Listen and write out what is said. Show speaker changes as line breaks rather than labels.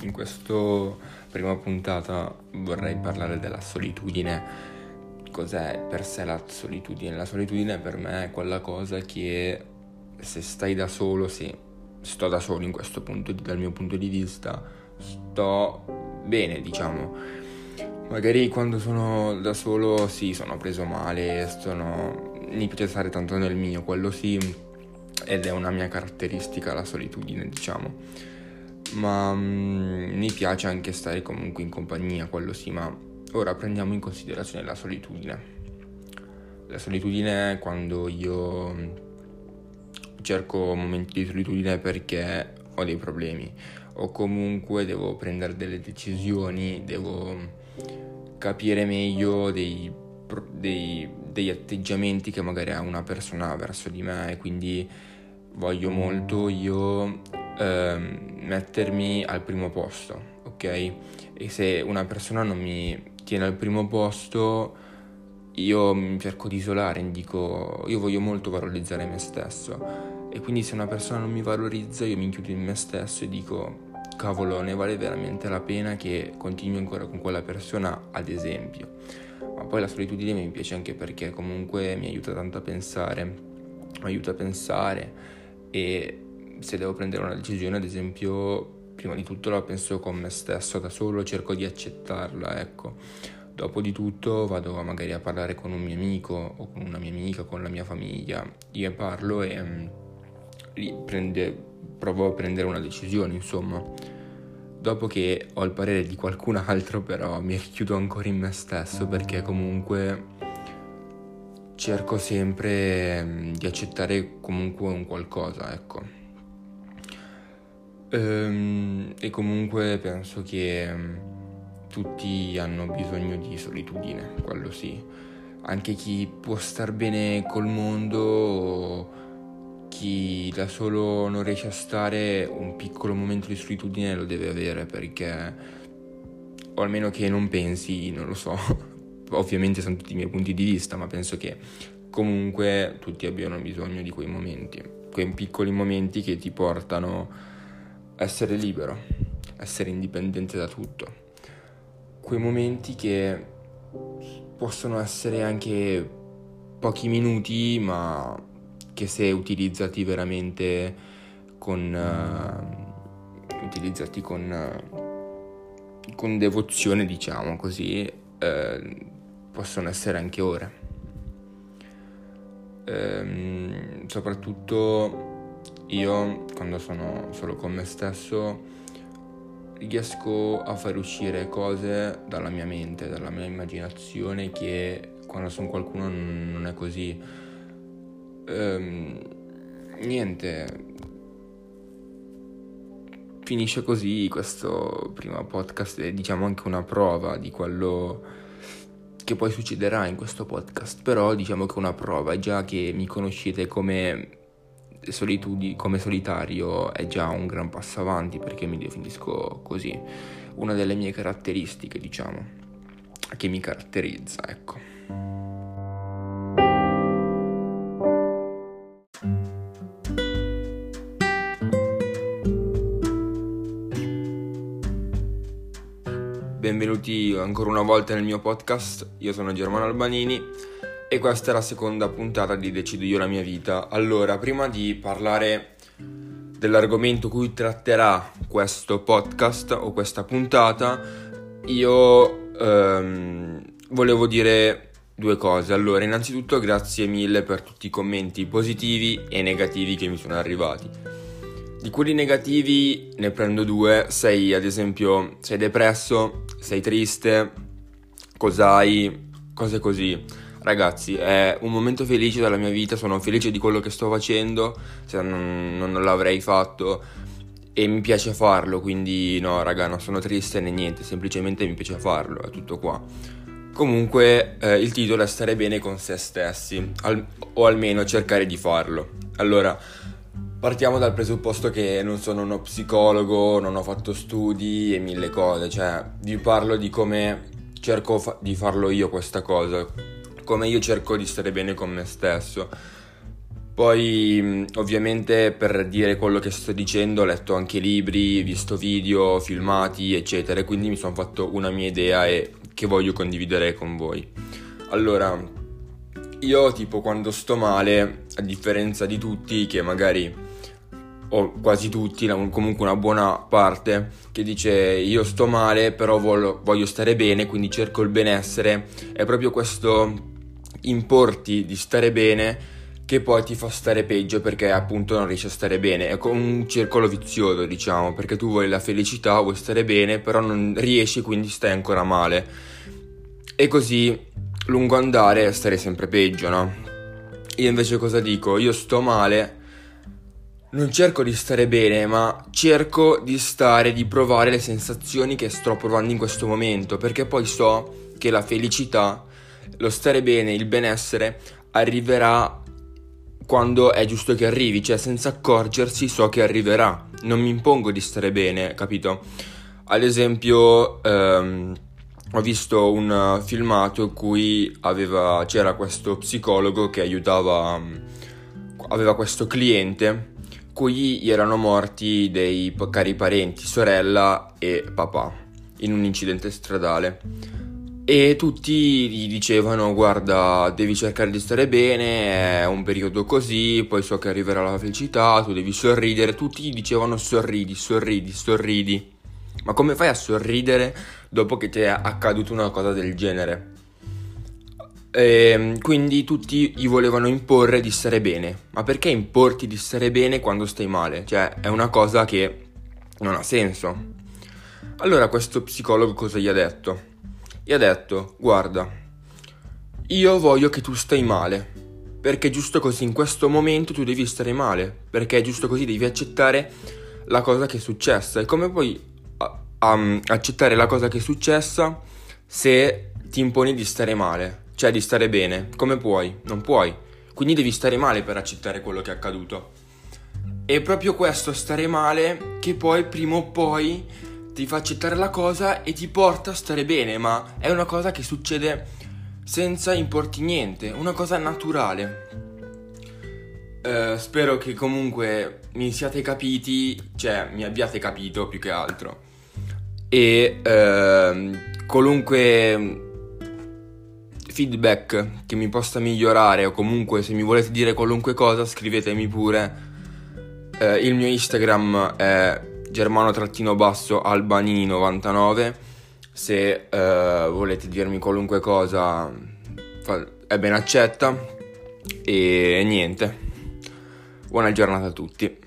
In questa prima puntata vorrei parlare della solitudine. Cos'è per sé la solitudine? La solitudine per me è quella cosa che se stai da solo, se sto da solo in questo punto, dal mio punto di vista, sto bene, diciamo. Magari quando sono da solo sì, sono preso male, sono... mi piace stare tanto nel mio, quello sì, ed è una mia caratteristica la solitudine, diciamo ma mm, mi piace anche stare comunque in compagnia, quello sì, ma ora prendiamo in considerazione la solitudine. La solitudine è quando io mm, cerco momenti di solitudine perché ho dei problemi o comunque devo prendere delle decisioni, devo mm, capire meglio dei, dei, degli atteggiamenti che magari ha una persona verso di me e quindi voglio molto io ehm, mettermi al primo posto, ok? E se una persona non mi tiene al primo posto, io mi cerco di isolare, dico, io voglio molto valorizzare me stesso. E quindi se una persona non mi valorizza, io mi chiudo in me stesso e dico, cavolo, ne vale veramente la pena che continui ancora con quella persona, ad esempio. Ma poi la solitudine mi piace anche perché comunque mi aiuta tanto a pensare, mi aiuta a pensare e se devo prendere una decisione, ad esempio, prima di tutto la penso con me stesso da solo, cerco di accettarla, ecco. Dopo di tutto vado magari a parlare con un mio amico o con una mia amica, con la mia famiglia, io parlo e um, prende, provo a prendere una decisione, insomma. Dopo che ho il parere di qualcun altro, però mi richiudo ancora in me stesso perché comunque cerco sempre um, di accettare comunque un qualcosa, ecco. Ehm, e comunque penso che mm, tutti hanno bisogno di solitudine, quello sì. Anche chi può star bene col mondo, chi da solo non riesce a stare, un piccolo momento di solitudine lo deve avere perché, o almeno che non pensi, non lo so, ovviamente sono tutti i miei punti di vista, ma penso che comunque tutti abbiano bisogno di quei momenti, quei piccoli momenti che ti portano essere libero, essere indipendente da tutto. Quei momenti che possono essere anche pochi minuti, ma che se utilizzati veramente con uh, utilizzati con, uh, con devozione, diciamo così, uh, possono essere anche ore. Um, soprattutto io quando sono solo con me stesso riesco a far uscire cose dalla mia mente, dalla mia immaginazione che quando sono qualcuno non è così. Ehm, niente, finisce così questo primo podcast è diciamo anche una prova di quello che poi succederà in questo podcast, però diciamo che è una prova, già che mi conoscete come solitudi- come solitario è già un gran passo avanti perché mi definisco così, una delle mie caratteristiche, diciamo, che mi caratterizza, ecco. Benvenuti ancora una volta nel mio podcast, io sono Germano Albanini e questa è la seconda puntata di Decido io la mia vita. Allora, prima di parlare dell'argomento cui tratterà questo podcast o questa puntata, io ehm, volevo dire due cose. Allora, innanzitutto grazie mille per tutti i commenti positivi e negativi che mi sono arrivati. Di quelli negativi ne prendo due, sei ad esempio, sei depresso, sei triste, cos'hai, cose così Ragazzi, è un momento felice della mia vita, sono felice di quello che sto facendo, se non, non l'avrei fatto e mi piace farlo, quindi no, raga, non sono triste né niente, semplicemente mi piace farlo, è tutto qua. Comunque eh, il titolo è stare bene con se stessi, al, o almeno cercare di farlo. Allora, partiamo dal presupposto che non sono uno psicologo, non ho fatto studi e mille cose, cioè vi parlo di come cerco fa- di farlo io questa cosa, come io cerco di stare bene con me stesso. Poi ovviamente per dire quello che sto dicendo ho letto anche libri, visto video, filmati, eccetera, quindi mi sono fatto una mia idea e che voglio condividere con voi. Allora, io tipo quando sto male, a differenza di tutti che magari o quasi tutti, comunque una buona parte, che dice io sto male però voglio, stare bene, quindi cerco il benessere, è proprio questo importi di stare bene che poi ti fa stare peggio perché appunto non riesci a stare bene. È come un circolo vizioso, diciamo, perché tu vuoi la felicità, vuoi stare bene, però non riesci, quindi stai ancora male. E così lungo andare stare sempre peggio, no? Io invece cosa dico? Io sto male, non cerco di stare bene, ma cerco di stare, di provare le sensazioni che sto provando in questo momento, perché poi so che la felicità, lo stare bene, il benessere arriverà quando è giusto che arrivi, cioè senza accorgersi so che arriverà, non mi impongo di stare bene, capito? Ad esempio, ehm, ho visto un filmato in cui aveva, c'era questo psicologo che aiutava, aveva questo cliente cui erano morti dei cari parenti, sorella e papà, in un incidente stradale e tutti gli dicevano guarda devi cercare di stare bene, è un periodo così, poi so che arriverà la felicità, tu devi sorridere, tutti gli dicevano sorridi, sorridi, sorridi. Ma come fai a sorridere dopo che ti è accaduta una cosa del genere? E ehm, quindi tutti gli volevano imporre di stare bene. Ma perché importi di stare bene quando stai male? Cioè è una cosa che non ha senso. Allora questo psicologo cosa gli ha detto? e ha detto guarda, io voglio che tu stai male, perché giusto così in questo momento tu devi stare male, perché giusto così devi accettare la cosa che è successa. E come puoi um, accettare la cosa che è successa se ti imponi di stare male, cioè di stare bene? Come puoi? Non puoi. Quindi devi stare male per accettare quello che è accaduto. E proprio questo stare male che poi prima o poi ti fa accettare la cosa e ti porta a stare bene, ma è una cosa che succede senza importi niente, una cosa naturale. Uh, spero che comunque mi siate capiti, cioè mi abbiate capito più che altro. E uh, qualunque feedback che mi possa migliorare o comunque se mi volete dire qualunque cosa scrivetemi pure. Uh, il mio Instagram è germano-albanini99 se uh, volete dirmi qualunque cosa è ben accetta. E niente. Buona giornata a tutti